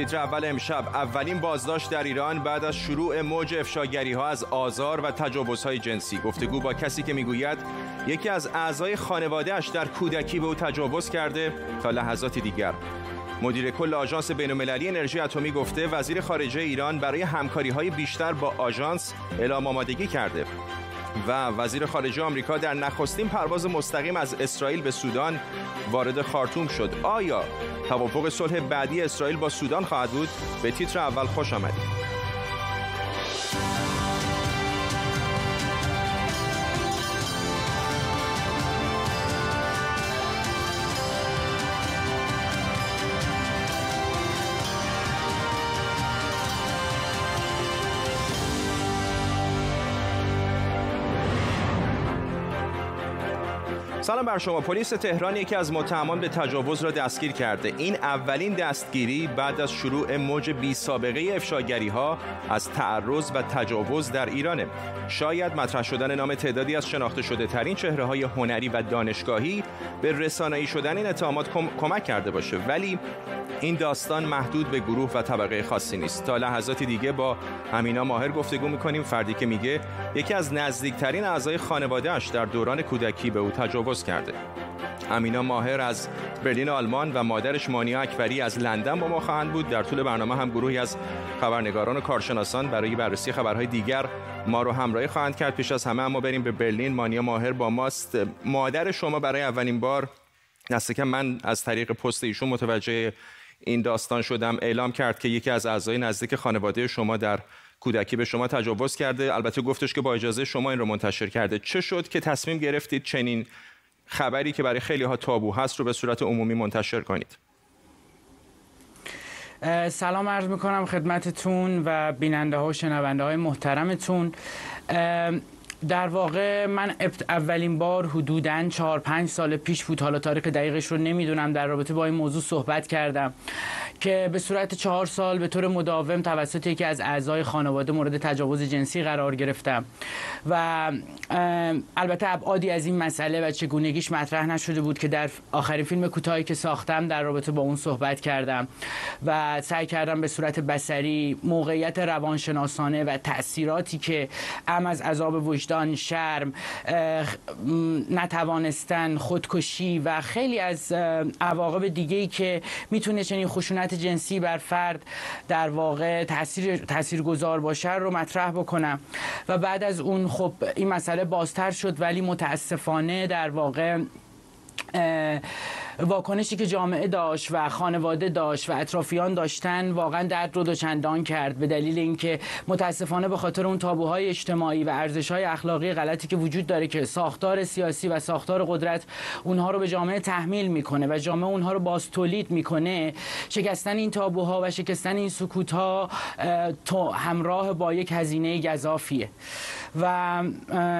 تیتر اول امشب. اولین بازداشت در ایران بعد از شروع موج افشاگری ها از آزار و تجاوز های جنسی. گفتگو با کسی که می‌گوید یکی از اعضای خانوادهش در کودکی به او تجاوز کرده تا لحظات دیگر. مدیر کل آژانس بین‌المللی انرژی اتمی گفته وزیر خارجه ایران برای همکاری های بیشتر با آژانس اعلام آمادگی کرده. و وزیر خارجه آمریکا در نخستین پرواز مستقیم از اسرائیل به سودان وارد خارتوم شد. آیا توافق صلح بعدی اسرائیل با سودان خواهد بود؟ به تیتر اول خوش آمدید. سلام بر شما. پلیس تهران یکی از متهمان به تجاوز را دستگیر کرده. این اولین دستگیری بعد از شروع موج بی سابقه افشاگری ها از تعرض و تجاوز در ایرانه. شاید مطرح شدن نام تعدادی از شناخته شده ترین چهره های هنری و دانشگاهی به رسانه‌ای شدن این اتهامات کمک کرده باشه. ولی این داستان محدود به گروه و طبقه خاصی نیست. تا لحظاتی دیگه با امینا ماهر گفتگو می‌کنیم. فردی که میگه یکی از نزدیکترین اعضای خانوادهش در دوران کودکی به او تجاوز کرده. امینا ماهر از برلین آلمان و مادرش مانیا اکبری از لندن با ما خواهند بود. در طول برنامه هم گروهی از خبرنگاران و کارشناسان برای بررسی خبرهای دیگر ما رو همراهی خواهند کرد. پیش از همه اما بریم به برلین. مانیا ماهر با ماست. مادر شما برای اولین بار دست من از طریق پست ایشون متوجه این داستان شدم اعلام کرد که یکی از اعضای نزدیک خانواده شما در کودکی به شما تجاوز کرده. البته گفتش که با اجازه شما این رو منتشر کرده. چه شد که تصمیم گرفتید چنین خبری که برای خیلی ها تابو هست رو به صورت عمومی منتشر کنید. سلام عرض می‌کنم خدمتتون و بیننده ها و شنونده های محترمتون در واقع من اولین بار حدوداً چهار پنج سال پیش بود. حالا تاریخ دقیقش رو نمی‌دونم. در رابطه با این موضوع صحبت کردم. که به صورت چهار سال به طور مداوم توسط یکی از اعضای خانواده مورد تجاوز جنسی قرار گرفتم. و البته ابعادی از این مسئله و چگونگیش مطرح نشده بود که در آخرین فیلم کوتاهی که ساختم در رابطه با اون صحبت کردم و سعی کردم به صورت بسری موقعیت روانشناسانه و تاثیراتی که ام از عذاب وجدان شرم نتوانستن خودکشی و خیلی از عواقب دیگه که می‌تونه چنین خشونت جنسی بر فرد در واقع تاثیر تاثیرگذار باشه رو مطرح بکنم. و بعد از اون خب این مسئله بازتر شد ولی متاسفانه در واقع واکنشی که جامعه داشت و خانواده داشت و اطرافیان داشتن واقعا درد رو دوچندان کرد. به دلیل اینکه متاسفانه به خاطر اون تابوهای اجتماعی و ارزش‌های اخلاقی غلطی که وجود داره که ساختار سیاسی و ساختار قدرت اونها رو به جامعه تحمیل می‌کنه و جامعه اونها رو باز تولید می‌کنه شکستن این تابوها و شکستن این سکوت‌ها تو همراه با یک هزینه گذافیه. و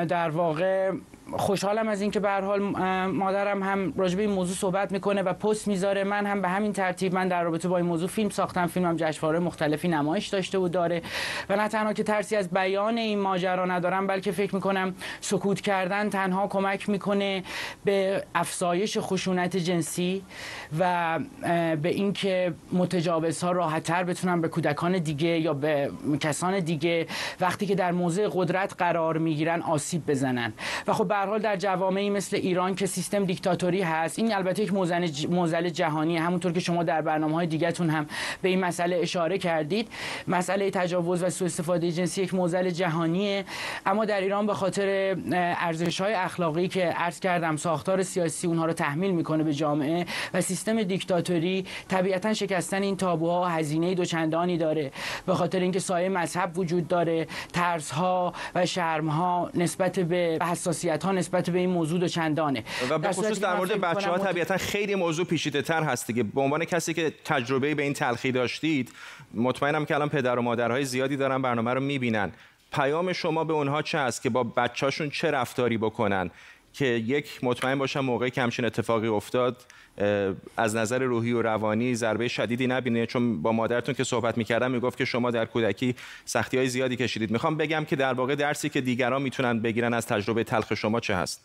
در واقع خوشحالم از اینکه به حال مادرم هم راجع به این موضوع صحبت می‌کنه و پست می‌ذاره. من هم به همین ترتیب من در رابطه با این موضوع فیلم ساختم. فیلمم جشنواره مختلفی نمایش داشته و داره. و نه تنها که ترسی از بیان این ماجرا ندارم بلکه فکر می‌کنم سکوت کردن تنها کمک می‌کنه به افزایش خشونت جنسی و به اینکه متجاوزها راحتتر بتونن به کودکان دیگه یا به کسان دیگه وقتی که در موضع قدرت قرار می‌گیرن آسیب بزنن. و خب حال در جوامعی مثل ایران که سیستم دیکتاتوری هست. این البته یک موزل جهانی. همونطور که شما در برنامه های دیگهتون هم به این مسئله اشاره کردید. مسئله تجاوز و سوء استفاده جنسی یک موزل جهانیه. اما در ایران به خاطر ارزش های اخلاقی که عرض کردم ساختار سیاسی اونها رو تحمیل می‌کنه به جامعه و سیستم دیکتاتوری طبیعتا شکستن این تابوها هزینه دوچندانی داره. به خاطر اینکه سایه مذهب وجود داره ترس ها و شرم ها نسبت به حساسیت ها نسبت به این موضوع چندانه و به خصوص در مورد بچه ها طبیعتا خیلی موضوع پیچیده تر هست دیگه. به عنوان کسی که تجربه به این تلخی داشتید مطمئنم که الان پدر و مادرهای زیادی دارن برنامه رو می‌بینن. پیام شما به اونها چه است که با بچهاشون چه رفتاری بکنن که یک مطمئن باشن موقعی که همچین اتفاقی افتاد از نظر روحی و روانی ضربه شدیدی نبینه چون با مادرتون که صحبت می‌کردم می‌گفت که شما در کودکی سختی های زیادی کشیدید. می‌خوام بگم که در واقع درسی که دیگران می‌تونن بگیرن از تجربه تلخ شما چه هست؟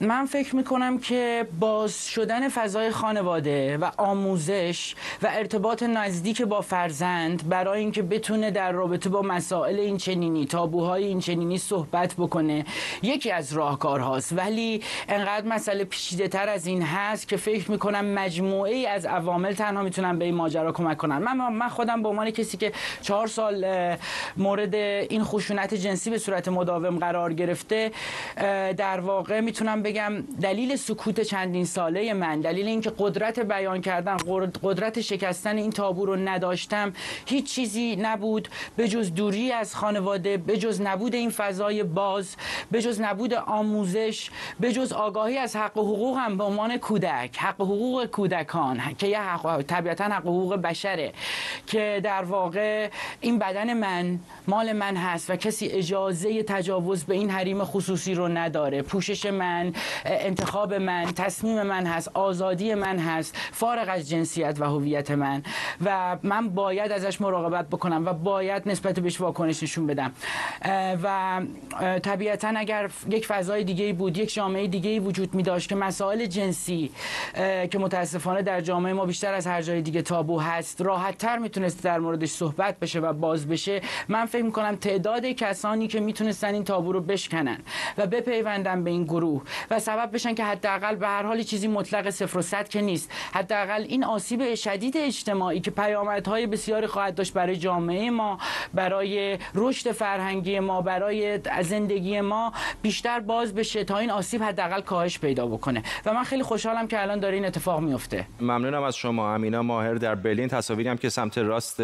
من فکر می‌کنم که باز شدن فضای خانواده و آموزش و ارتباط نزدیک با فرزند برای اینکه بتونه در رابطه با مسائل این چنینی تابوهای این چنینی صحبت بکنه یکی از راهکارهاست. ولی انقدر مسئله پیچیده تر از این هست که فکر می‌کنم مجموعه ای از عوامل تنها می‌تونن به این ماجرا کمک کنن. من من خودم به عنوان کسی که چهار سال مورد این خشونت جنسی به صورت مداوم قرار گرفته در واقع می‌تونم بگم دلیل سکوت چندین ساله من دلیل اینکه قدرت بیان کردن قدرت شکستن این تابو رو نداشتم هیچ چیزی نبود. به جز دوری از خانواده به جز نبود این فضای باز به جز نبود آموزش به جز آگاهی از حق و حقوق هم به عنوان کودک حق و حقوق کودکان که یه حق طبیعتا حق و حقوق بشره که در واقع این بدن من مال من هست و کسی اجازه تجاوز به این حریم خصوصی رو نداره. پوشش من انتخاب من تصمیم من هست آزادی من هست فارغ از جنسیت و هویت من. و من باید ازش مراقبت بکنم و باید نسبت بهش واکنش نشون بدم. و طبیعتا اگر یک فضای دیگه بود یک جامعه دیگه وجود می داشت که مسائل جنسی که متاسفانه در جامعه ما بیشتر از هر جای دیگه تابو هست راحت تر می‌تونست در موردش صحبت بشه و باز بشه من فکر می‌کنم تعداد کسانی که می‌تونستن این تابو رو بشکنن و بپیوندن به این گروه. و سبب بشن که حداقل به هر حال چیزی مطلق صفر و صد که نیست. حداقل این آسیب شدید اجتماعی که پیامدهای بسیاری خواهد داشت برای جامعه ما برای رشد فرهنگی ما برای زندگی ما بیشتر باز بشه تا این آسیب حداقل کاهش پیدا بکنه. و من خیلی خوشحالم که الان داره این اتفاق میفته. ممنونم از شما امینا ماهر در برلین. تصاویری هم که سمت راست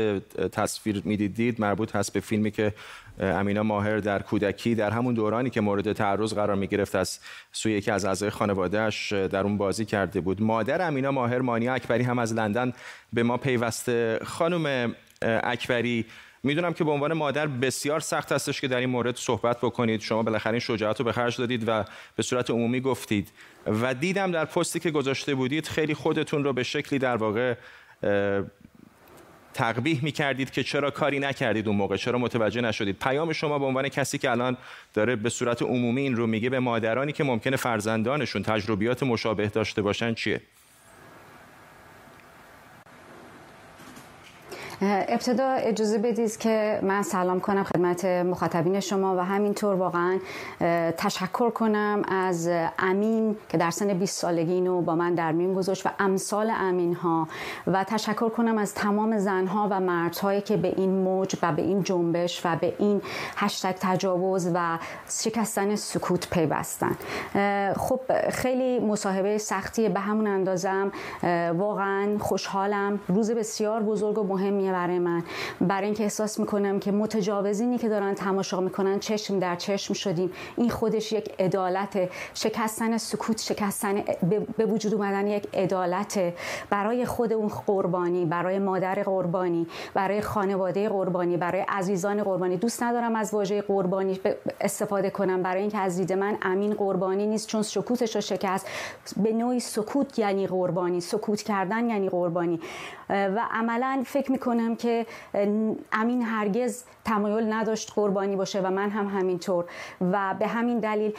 تصویر می‌دیدید مربوط هست به فیلمی که امینا ماهر در کودکی در همون دورانی که مورد تعرض قرار می گرفت از سوی یکی از اعضای خانوادهش در اون بازی کرده بود. مادر امینا ماهر مانی اکبری هم از لندن به ما پیوسته. خانم اکبری می‌دونم که به عنوان مادر بسیار سخت هستش که در این مورد صحبت بکنید. شما بالاخره این شجاعت رو به خرج دادید و به صورت عمومی گفتید. و دیدم در پستی که گذاشته بودید خیلی خودتون رو به شکلی در واقع تقبیح می‌کردید که چرا کاری نکردید اون موقع؟ چرا متوجه نشدید؟ پیام شما به عنوان کسی که الان داره به صورت عمومی این رو میگه به مادرانی که ممکنه فرزندانشون تجربیات مشابه داشته باشن چیه؟ ابتدا اجازه بدید که من سلام کنم خدمت مخاطبین شما و همینطور واقعا تشکر کنم از امین که در سن 20 سالگی اینو با من در میون گذاشت و امثال امین ها و تشکر کنم از تمام زنها و مردهایی که به این موج و به این جنبش و به این هشتگ تجاوز و شکستن سکوت پیوستن. خب خیلی مصاحبه سختی به همون اندازم واقعا خوشحالم. روز بسیار بزرگ و مهمی برای من. برای اینکه احساس می‌کنم که متجاوزینی که دارن تماشا می‌کنن چشم در چشم شدیم. این خودش یک عدالت. شکستن سکوت شکستن به وجود اومدن یک عدالت. برای خود اون قربانی برای مادر قربانی برای خانواده قربانی برای عزیزان قربانی. دوست ندارم از واژه قربانی استفاده کنم. برای اینکه از دید من امین قربانی نیست چون سکوتش رو شکست. به نوعی سکوت یعنی قربانی. سکوت کردن یعنی قربانی. و عملا فکر می‌کنم که امین هرگز تمایل نداشت قربانی باشه و من هم همینطور. و به همین دلیل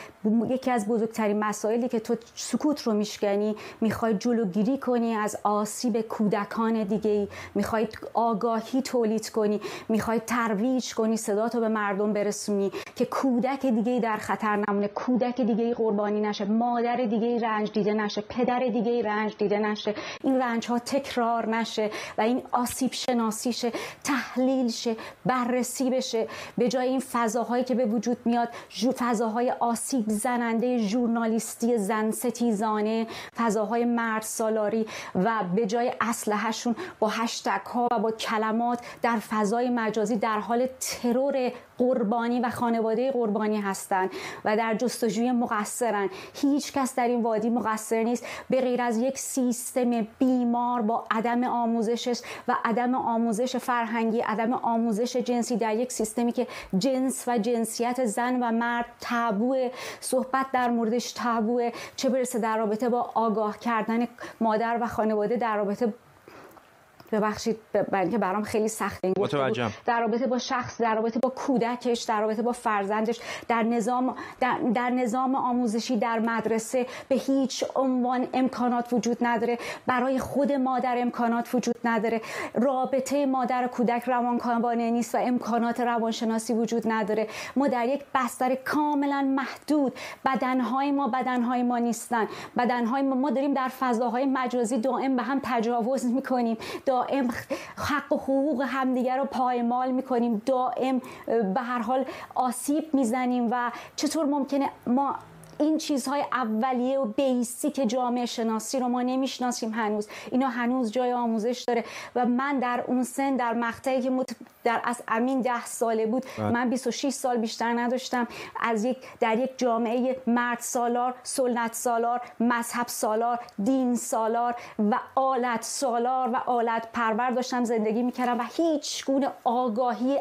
یکی از بزرگترین مسائلی که تو سکوت رو میشکنی می‌خوای جلوگیری کنی از آسیب کودکان دیگه ای. می‌خوای آگاهی تولید کنی. می‌خوای ترویج کنی صدا تو به مردم برسونی که کودک دیگه در خطر نمونه. کودک دیگه قربانی نشه. مادر دیگه رنج دیده نشه. پدر دیگه رنج دیده نشه. این رنج ها تکرار نشه و این آسیب شناسی شه تحلیل شه بررسی بشه. به جای این فضاهایی که به وجود میاد فضاهای آسیب زننده ژورنالیستی زن ستیزانه فضاهای مرد سالاری و به جای اسلحهشون با هشتگ ها و با کلمات در فضای مجازی در حال ترور قربانی و خانواده قربانی هستند و در جستجوی مقصرن. هیچ کس در این وادی مقصر نیست. به غیر از یک سیستم بیمار با عدم آموزشش و عدم آموزش فرهنگی عدم آموزش جنسی در یک سیستمی که جنس و جنسیت زن و مرد تابو صحبت در موردش تابوه. چه برسه در رابطه با آگاه کردن مادر و خانواده در رابطه ببخشید برای برام خیلی سخته متوجهم. در رابطه با شخص در رابطه با کودکش در رابطه با فرزندش در نظام در, در نظام آموزشی در مدرسه به هیچ عنوان امکانات وجود نداره. برای خود مادر امکانات وجود نداره. رابطه مادر کودک روانکاوانه نیست و امکانات روانشناسی وجود نداره. ما در یک بستر کاملا محدود. بدنهای ما بدنهای ما نیستن. بدنهای ما ما داریم در فضاهای مجازی دائم به هم تجاوز می‌کنیم. دائم حق و حقوق همدیگر رو پایمال می‌کنیم دائم به هر حال آسیب می‌زنیم و چطور ممکنه ما این چیزهای اولیه و بیسیک جامعه شناسی رو ما نمی‌شناسیم هنوز. اینا هنوز جای آموزش داره. و من در اون سن در مقطعی که در از امین ده ساله بود بله. من 26 سال بیشتر نداشتم. از یک در یک جامعه مرد سالار سنت سالار مذهب سالار دین سالار و آلت سالار و آلت پرور داشتم زندگی می‌کردم و هیچ گونه آگاهی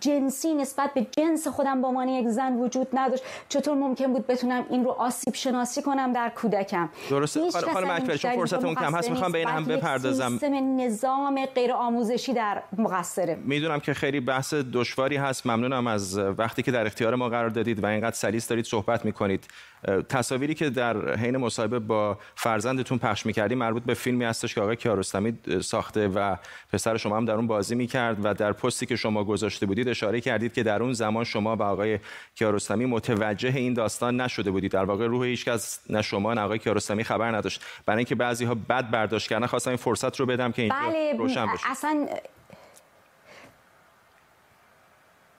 جنسی نسبت به جنس خودم با عنوان یک زن وجود نداشت. چطور ممکن بود بتونم این رو آسیب شناسی کنم در کودکم؟ درسته. خانم اکبر چون فرصتمون کم هست. می‌خوام به این هم بپردازم. سیستم نظام غیر آموزشی در مقصره. می‌دونم که خیلی بحث دشواری هست. ممنونم از وقتی که در اختیار ما قرار دادید و اینقدر سلیس دارید صحبت می‌کنید. تصاویری که در حین مصاحبه با فرزندتون پخش می‌کردیم مربوط به فیلمی هستش که آقای کیارستمی ساخته و پسر شما هم در اون بازی می‌کرد و در پستی که شما گذاشته بودید اشاره کردید که در اون زمان شما به آقای کیارستمی متوجه این داستان نشده بودید. در واقع روح هیچ کس نه شما نه آقای کیارستمی خبر نداشت. برای اینکه بعضی ها بد برداشت کردن خواستم این فرصت رو بدم که اینجا بله روشن بشه. اصلا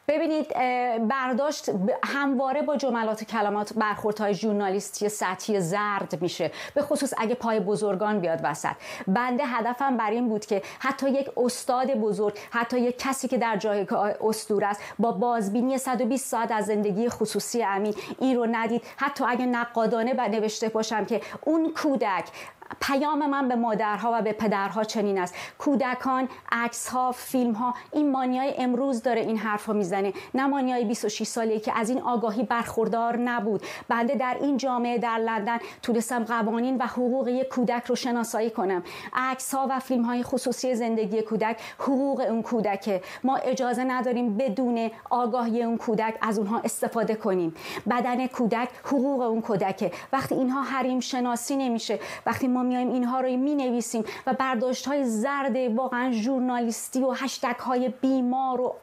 ببینید برداشت همواره با جملات کلمات برخوردهای ژورنالیستی سطحی زرد میشه. به خصوص اگه پای بزرگان بیاد وسط. بنده هدفم بر این بود که حتی یک استاد بزرگ حتی یک کسی که در جای استور است با بازبینی 120 ساعت از زندگی خصوصی امین این رو ندید. حتی اگه نقادانه نوشته باشم که اون کودک پیام من به مادرها و به پدرها چنین است. کودکان عکس ها فیلم ها این مانیای امروز داره این حرف می‌زنه. نه مانیای 26 ساله که از این آگاهی برخوردار نبود. بنده در این جامعه در لندن تونستم قوانین و حقوق یک کودک رو شناسایی کنم. عکس ها و فیلم های خصوصی زندگی کودک حقوق اون کودکه. ما اجازه نداریم بدون آگاهی اون کودک از اونها استفاده کنیم. بدن کودک حقوق اون کودکه. وقتی اینها حریم شناسی نمیشه وقتی ما میایم اینها رو می نویسیم و برداشت های زرد واقعا ژورنالیستی و هشتگ های بیمار و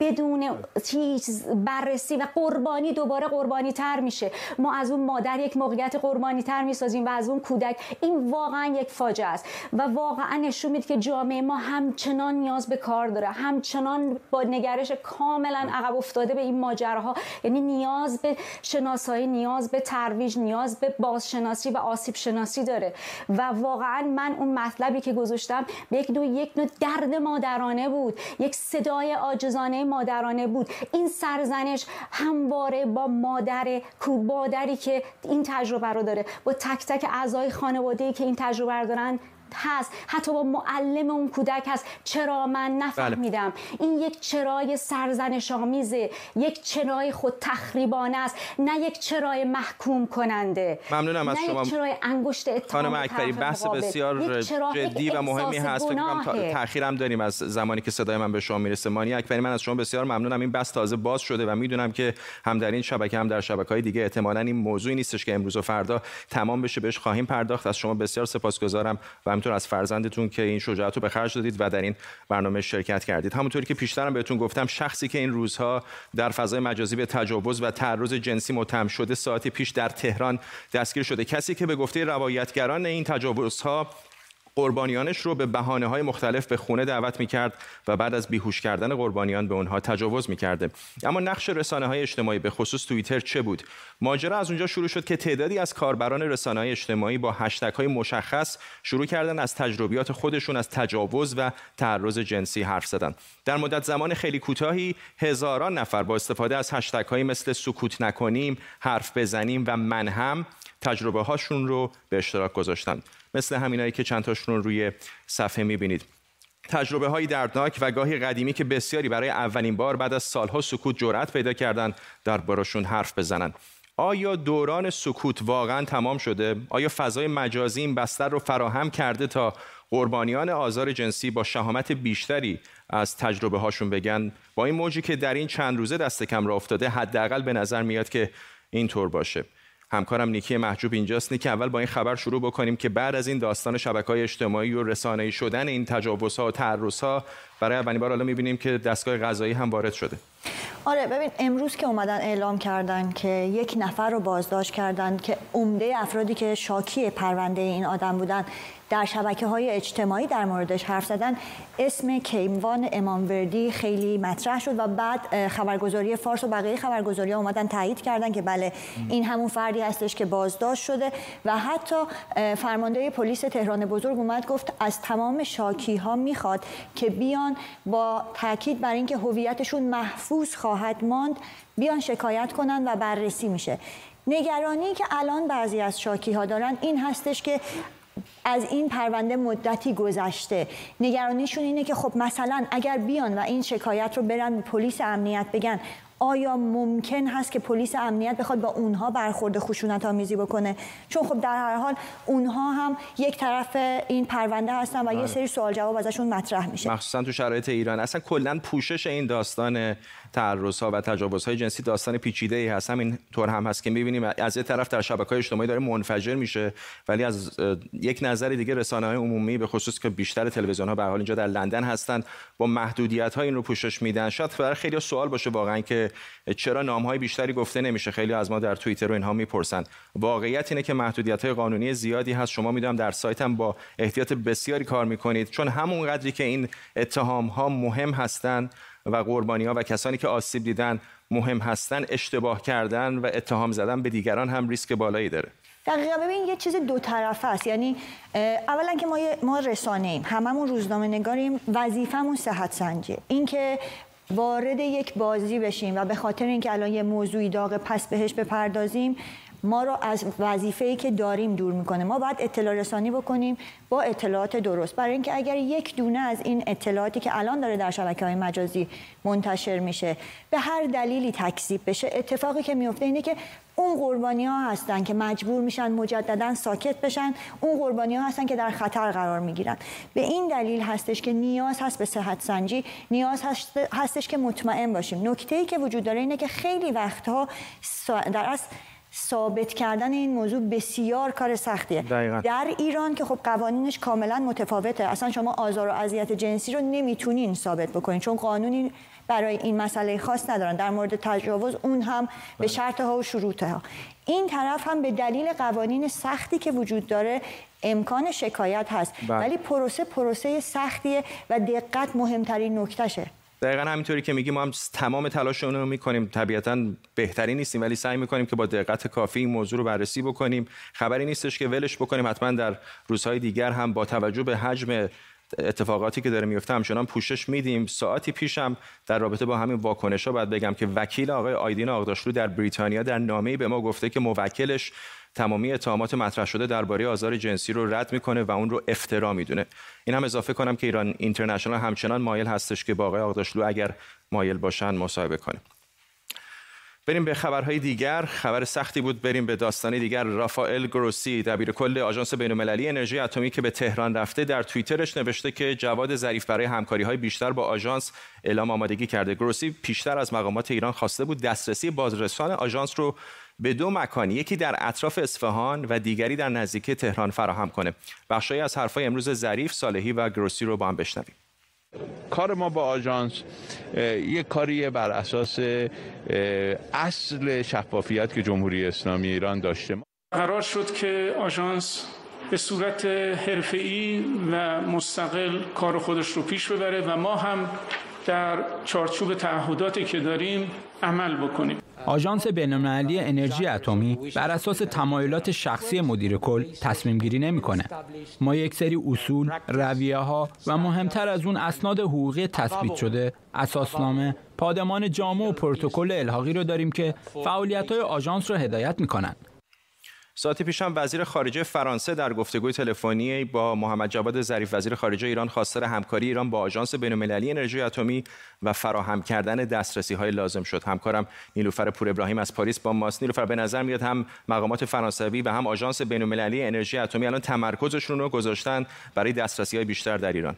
بدون چیز بررسی و قربانی دوباره قربانی تر میشه. ما از اون مادر یک موقعیت قربانی تر می‌سازیم و از اون کودک. این واقعا یک فاجعه است و واقعا نشون میده که جامعه ما همچنان نیاز به کار داره همچنان با نگرش کاملا عقب افتاده به این ماجراها. یعنی نیاز به شناسایی نیاز به ترویج نیاز به بازشناسی و آسیب شناسی داره. و واقعا من اون مطلبی که گذاشتم یک نوع یک نوع درد مادرانه بود. یک صدای عاجزانه مادرانه بود. این سرزنش همواره با مادر کو مادری که این تجربه رو داره با تک تک اعضای خانواده که این تجربه رو دارن هست. حتی با معلم اون کودک هست. چرا من نفهمیدم؟ بله. این یک چرای سرزنش آمیزه یک چرای خود تخریبانه است. نه یک چرای محکوم کننده. ممنونم از نه شما. یک چرای انگشت خانم اکبری بحث بسیار جدی و مهمی هست. فکر تاخیرم داریم از زمانی که صدای من به شما می‌رسه. مانی اکبری من از شما بسیار ممنونم. این بحث تازه باز شده و می‌دونم که هم در این شبکه هم در شبکه های دیگه احتمالاً این موضوعی نیستش که امروز و فردا تمام بشه. بهش خواهیم پرداخت. از شما بسیار سپاسگزارم و همینطور از فرزندتون که این شجاعت رو به خرج دادید و در این برنامه شرکت کردید. همونطوری که پیشترم بهتون گفتم شخصی که این روزها در فضای مجازی به تجاوز و تعرض جنسی متهم شده ساعتی پیش در تهران دستگیر شده. کسی که به گفته روایتگران این تجاوزها قربانیانش رو به بهانه های مختلف به خونه دعوت می‌کرد و بعد از بیهوش کردن قربانیان به اونها تجاوز می‌کرده. اما نقش رسانه های اجتماعی به خصوص توییتر چه بود؟ ماجرا از اونجا شروع شد که تعدادی از کاربران رسانه های اجتماعی با هشتگ های مشخص شروع کردن از تجربیات خودشون از تجاوز و تعرض جنسی حرف زدن. در مدت زمان خیلی کوتاهی هزاران نفر با استفاده از هشتگ های مثل سکوت نکنیم حرف بزنیم و من هم تجربه هاشون رو به اشتراک گذاشتن. مثل همینایی که چند تاشون رو روی صفحه می‌بینید. تجربه های دردناک و گاهی قدیمی که بسیاری برای اولین بار بعد از سالها سکوت جرأت پیدا کردن در بارشون حرف بزنن. آیا دوران سکوت واقعا تمام شده؟ آیا فضای مجازی این بستر رو فراهم کرده تا قربانیان آزار جنسی با شهامت بیشتری از تجربه هاشون بگن؟ با این موجی که در این چند روزه دست کم را افتاده حداقل به نظر میاد که اینطور باشه. همکارم نیکی محجوب اینجاست. نیکی اول با این خبر شروع بکنیم که بعد از این داستان شبکه های اجتماعی و رسانه‌ای شدن این تجاوزها و تعرضها برای اولین بار حالا می‌بینیم که دستگاه قضایی هم وارد شده. آره ببین امروز که اومدن اعلام کردن که یک نفر رو بازداشت کردن که عمده افرادی که شاکی پرونده این آدم بودن در شبکه های اجتماعی در موردش حرف زدن اسم کیموان اماموردی خیلی مطرح شد و بعد خبرگزاری فارس و بقیه خبرگزاری ها اومدن تایید کردن که بله این همون فردی هستش که بازداشت شده و حتی فرمانده پلیس تهران بزرگ اومد گفت از تمام شاکی ها می‌خواد که بیان با تاکید بر اینکه هویتشون محفوظ خواهد ماند بیان شکایت کنن و بررسی میشه. نگرانی که الان بعضی از شاکی ها دارن این هستش که از این پرونده مدتی گذشته. نگرانیشون اینه که خب مثلا اگر بیان و این شکایت رو برن پلیس امنیت بگن آیا ممکن هست که پلیس امنیت بخواد با اونها برخورد خشونت آمیزی بکنه؟ چون خب در هر حال اونها هم یک طرف این پرونده هستن و یه بله. سری سوال جواب ازشون مطرح میشه. مخصوصا تو شرایط ایران. اصلا کلا پوشش این داستان تعرض ها و تجاوز های جنسی داستان پیچیده ای هست. همین طور هم هست که می‌بینیم از یه طرف در شبکه های اجتماعی داره منفجر میشه ولی از یک نظر دیگه رسانه های عمومی به خصوص که بیشتر تلویزیون ها به حال اینجا در لندن هستن با محدودیت ها این رو پوشش میدن. شاید برای خیلی سوال باشه واقعا که چرا نام های بیشتری گفته نمیشه. خیلی از ما در توییتر و اینها می‌پرسن. واقعیت اینه که محدودیت های قانونی زیادی هست. شما می‌دونم در سایتم با احتیاط بسیاری کار می‌کنید. چون همون قدری که این اتهام ها مهم هستند و قربانی ها و کسانی که آسیب دیدن مهم هستن اشتباه کردن و اتهام زدن به دیگران هم ریسک بالایی داره. دقیقا ببین یه چیز دو طرفه است یعنی اولا که ما ما رسانه ایم. هممون روزنامه نگاریم. وظیفمون صحت سنجی اینکه وارد یک بازی بشیم و به خاطر اینکه الان یه موضوعی داغ پس بهش بپردازیم ما رو از وظیفه‌ای که داریم دور می‌کنه. ما باید اطلاع رسانی بکنیم با اطلاعات درست. برای اینکه اگر یک دونه از این اطلاعاتی که الان داره در شبکه های مجازی منتشر میشه به هر دلیلی تکذیب بشه اتفاقی که میفته اینه که اون قربانی ها هستن که مجبور میشن مجددا ساکت بشن اون قربانی ها هستن که در خطر قرار می‌گیرن. به این دلیل هستش که نیاز هست به صحت سنجی نیاز هستش که مطمئن باشیم. نکته ای که وجود داره اینه که خیلی وقتها در اصل ثابت کردن این موضوع بسیار کار سختیه دقیقا. در ایران که خب قوانینش کاملا متفاوته اصلا شما آزار و اذیت جنسی رو نمی‌تونین ثابت بکنین چون قانونی برای این مسئله خاص ندارن در مورد تجاوز اون هم به بله. شرط ها و شروط ها این طرف هم به دلیل قوانین سختی که وجود داره امکان شکایت هست بله. ولی پروسه پروسه سختیه و دقت مهمترین نکتشه دقیقا همینطوری که میگیم ما هم تمام تلاشمون رو می‌کنیم. طبیعتا بهتری نیستیم ولی سعی می‌کنیم که با دقت کافی این موضوع رو بررسی بکنیم. خبری نیستش که ولش بکنیم حتما در روزهای دیگر هم با توجه به حجم اتفاقاتی که داره میفته همچنان پوشش میدیم. ساعتی پیشم در رابطه با همین واکنش ها باید بگم که وکیل آقای آیدین آقداشلو در بریتانیا در نامه‌ای به ما گفته که موکلش تمامی اتهامات مطرح شده درباره آزار جنسی رو رد می‌کنه و اون رو افترا می‌دونه. این هم اضافه کنم که ایران اینترنشنال همچنان مایل هستش که با آقای آقداشلو اگر مایل باشن مصاحبه کنه. بریم به خبرهای دیگر. خبر سختی بود. بریم به داستانی دیگر. رافائل گروسی دبیر کل آژانس بین‌المللی انرژی اتمی که به تهران رفته در توییترش نوشته که جواد ظریف برای همکاری های بیشتر با آژانس اعلام آمادگی کرده. گروسی پیشتر از مقامات ایران خواسته بود دسترسی بازرسان آژانس رو به دو مکان یکی در اطراف اصفهان و دیگری در نزدیکی تهران فراهم کنه. بخشی از حرفای امروز ظریف صالحی و گروسی رو با هم بشنویم. کار ما با آژانس یک کاری بر اساس اصل شفافیت که جمهوری اسلامی ایران داشته. قرار شد که آژانس به صورت حرفه‌ای و مستقل کار خودش رو پیش ببره و ما هم در چارچوب تعهداتی که داریم عمل بکنیم. آژانس بین‌المللی انرژی اتمی بر اساس تمایلات شخصی مدیر کل تصمیم گیری نمی‌کنه. ما یک سری اصول، رویه ها و مهمتر از اون اسناد حقوقی تثبیت شده، اساسنامه، پادمان جامع و پروتکل الحاقی رو داریم که فعالیت های آژانس رو هدایت می‌کنن. ساعت پیش هم وزیر خارجه فرانسه در گفتگوی تلفنی با محمد جواد ظریف وزیر خارجه ایران خواستار همکاری ایران با آژانس بین‌المللی انرژی اتمی و فراهم کردن دسترسی های لازم شد. همکارم نیلوفر پور ابراهیم از پاریس با ماست. نیلوفر به نظر میاد هم مقامات فرانسوی و هم آژانس بین‌المللی انرژی اتمی الان تمرکزشون رو گذاشتن برای دسترسی های بیشتر در ایران.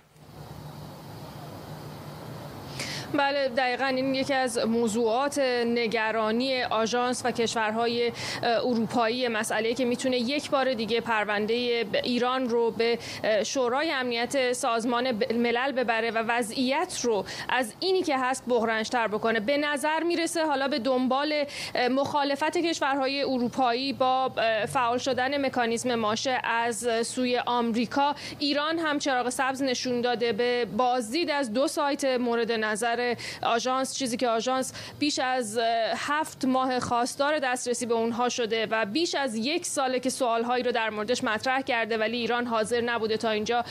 بله دقیقا این یکی از موضوعات نگرانی آژانس و کشورهای اروپایی مسئله که می‌تونه یک بار دیگه پرونده ایران رو به شورای امنیت سازمان ملل ببره و وضعیت رو از اینی که هست بحرانشتر بکنه. به نظر می‌رسه حالا به دنبال مخالفت کشورهای اروپایی با فعال شدن مکانیزم ماشه از سوی آمریکا ایران هم چراغ سبز نشون داده. به بازدید از دو سایت مورد نظر آژانس چیزی که آژانس بیش از هفت ماه خواستار دسترسی به اونها شده و بیش از یک ساله که سوالهایی رو در موردش مطرح کرده ولی ایران حاضر نبوده تا اینجا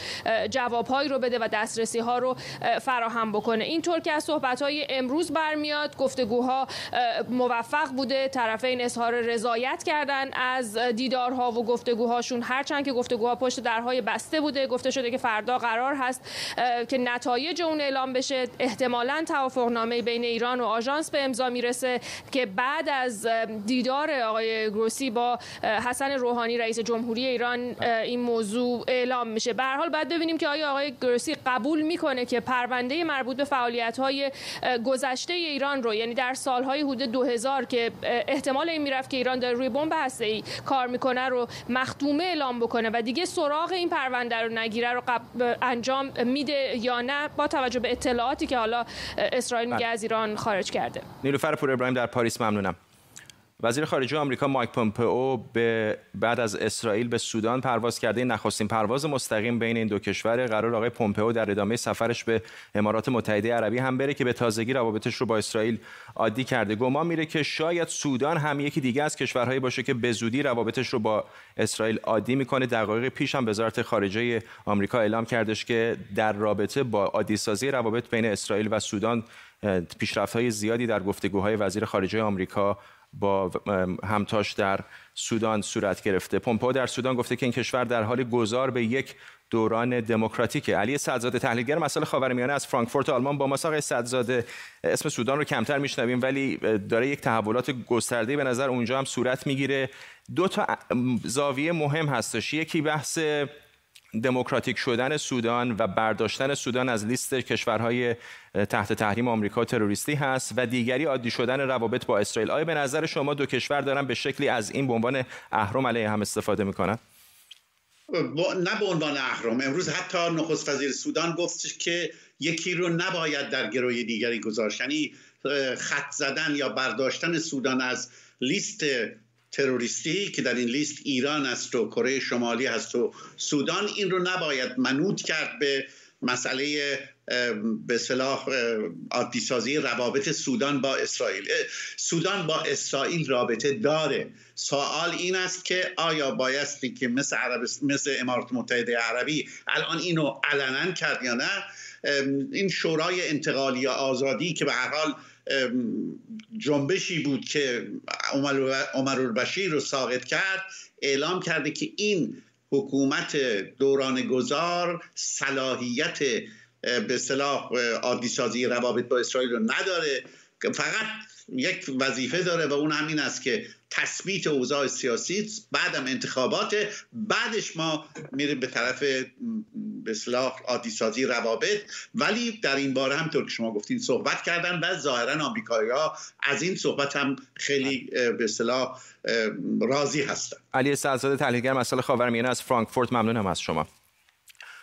جوابهایی رو بده و دسترسی ها رو فراهم بکنه. اینطور که از صحبت های امروز برمیاد گفتگوها موفق بوده طرفین اظهار رضایت کردن از دیدارها و گفتگوهاشون. هرچند که گفتگوها پشت درهای بسته بوده گفته شده که فردا قرار هست که نتایج اون اعلام بشه. احتمالاً توافقنامه بین ایران و آژانس به امضا می‌رسه که بعد از دیدار آقای گروسی با حسن روحانی رئیس جمهوری ایران این موضوع اعلام میشه. به هر حال بعد ببینیم که آیا آقای گروسی قبول می‌کنه که پرونده مربوط به فعالیت های گذشته ایران رو یعنی در سالهای حدود 2000 که احتمال این می‌رفت که ایران داره روی بمب ای کار می‌کنه رو مختومه اعلام بکنه و دیگه سراغ این پرونده رو نگیره رو انجام میده یا نه با توجه به اطلاعاتی که حالا اسرائیل میگه بله. از ایران خارج کرده نیلوفر پور ابراهیم در پاریس ممنونم وزیر خارجه آمریکا مایک پومپئو به بعد از اسرائیل به سودان پرواز کرده. نخستین پرواز مستقیم بین این دو کشور. قرار آقای پومپئو در ادامه سفرش به امارات متحده عربی هم بره که به تازگی روابطش رو با اسرائیل عادی کرده. گمان میره که شاید سودان هم یکی دیگه از کشورهایی باشه که به زودی روابطش رو با اسرائیل عادی می‌کنه. دقایق پیش هم وزارت خارجه آمریکا اعلام کردش که در رابطه با عادی سازی روابط بین اسرائیل و سودان پیشرفت‌های زیادی در گفتگوهای وزیر خارجه آمریکا با همتاش در سودان صورت گرفته. پومپو در سودان گفته که این کشور در حال گذار به یک دوران دموکراتیکه. علی صدزاده تحلیلگر مسائل خاورمیانه از فرانکفورت آلمان با ما آقای صدزاده اسم سودان رو کمتر میشنویم ولی داره یک تحولات گسترده به نظر اونجا هم صورت می‌گیره. دو تا زاویه مهم هستش. یکی بحث دموکراتیک شدن سودان و برداشتن سودان از لیست کشورهای تحت تحریم آمریکا تروریستی هست و دیگری عادی شدن روابط با اسرائیل. آیا به نظر شما دو کشور دارن به شکلی از این به عنوان اهرم علیه هم استفاده می‌کنن؟ نه به عنوان اهرم. امروز حتی نخست وزیر سودان گفتش که یکی رو نباید در گروی دیگری گذاشت. یعنی خط زدن یا برداشتن سودان از لیست تروریستی که در این لیست ایران است و کره شمالی هست و سودان این رو نباید منوط کرد به مسئله به صلاح عادی سازی روابط سودان با اسرائیل. سودان با اسرائیل رابطه داره. سوال این است که آیا بایستی که مثل, عرب... مثل امارات متحده عربی الان اینو علنا کرد یا نه؟ این شورای انتقالی آزادی که به هر حال جنبشی بود که عمر البشیر رو ساقط کرد اعلام کرده که این حکومت دوران گذار صلاحیت به صلاح عادی سازی روابط با اسرائیل رو نداره. فقط یک وظیفه داره و اون همین است که تثبیت اوضاع سیاسی بعدم انتخابات بعدش ما میریم به طرف به اصلاح عادی سازی روابط. ولی در این باره هم طور که شما گفتین صحبت کردن و ظاهرا آمریکایی از این صحبت هم خیلی به اصلاح راضی هستن. علی سعزاده تحلیلگر مسائل خاورمیانه از فرانکفورت. ممنونم از شما.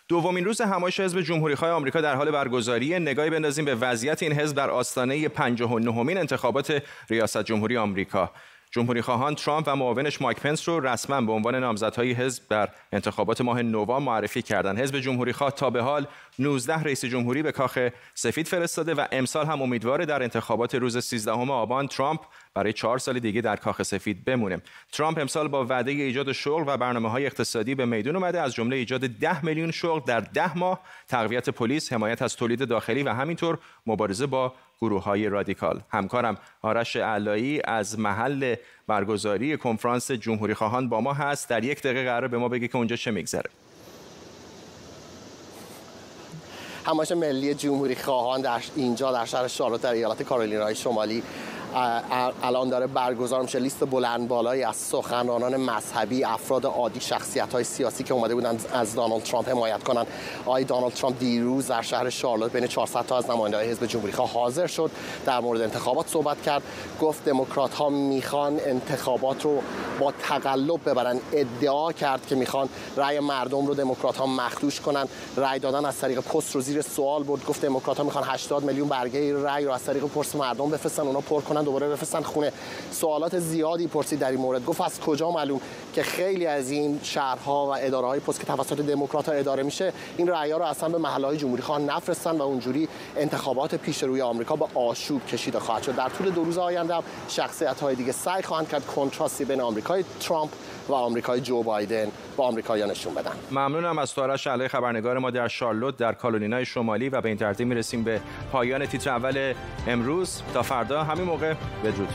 دومین روز همایش حزب جمهوریخواه آمریکا در حال برگزاری. نگاهی بندازیم به وضعیت این حزب در آستانه 59مین انتخابات ریاست جمهوری آمریکا. جمهوری خواهان ترامپ و معاونش مایک پنس رو رسما به عنوان نامزدهای حزب در انتخابات ماه نوامبر معرفی کردند. حزب جمهوری خواه تا به حال 19 رئیس جمهوری به کاخ سفید فرستاده و امسال هم امیدواره در انتخابات روز 13 آبان ترامپ برای چهار سال دیگه در کاخ سفید بمونه. ترامپ امسال با وعده ایجاد شغل و برنامه های اقتصادی به میدون اومده از جمله ایجاد 10 میلیون شغل در 10 ماه، تقویت پلیس، حمایت از تولید داخلی و همینطور مبارزه با گروه های رادیکال. همکارم آرش علایی از محل برگزاری کنفرانس جمهوری خواهان با ما هست. در یک دقیقه قرار به ما بگه که اونجا چه میگذره. همایش ملی جمهوری خواهان در اینجا در شهر شارلوت در ایالت کارولینای شمالی. الان داره برگزار میشه. لیست بلند بالایی از سخنرانان مذهبی افراد عادی شخصیت های سیاسی که اومده بودن از دانالد ترامپ حمایت کنن. آقای دانالد ترامپ دیروز در شهر شارلوت بین 400 تا از نماینده های حزب جمهوری خواه حاضر شد. در مورد انتخابات صحبت کرد. گفت دموکرات ها می‌خوان انتخابات رو با تقلب ببرن. ادعا کرد که می‌خوان رأی مردم رو دموکرات ها مخدوش کنن. رأی دادن از طریق پست رو زیر سوال برد. گفت دموکرات ها می‌خوان 80 میلیون برگه رأی رو از طریق پست مردم بفرستن اونا پر کنن. دوباره بفرستن خونه. سوالات زیادی پرسید در این مورد. گفت از کجا معلوم که خیلی از این شهرها و اداره های پست که توسط دموکرات اداره میشه این رأی رو اصلا به محله های جمهوری نفرستن و اونجوری انتخابات پیش روی آمریکا با آشوب کشیده خواهد شد. در طول دو روز آینده شخصیت های دیگه سعی خواهند کرد کنتراستی بین آمریکای ترامپ و آمریکای جو بایدن با آمریکایی‌ها نشون بدن. ممنونم از تارش علی خبرنگار ما در شارلوت در کالونینای شمالی و به این ترتیب می‌رسیم به پایان تیتر اول امروز. تا فردا همین موقع بدرود.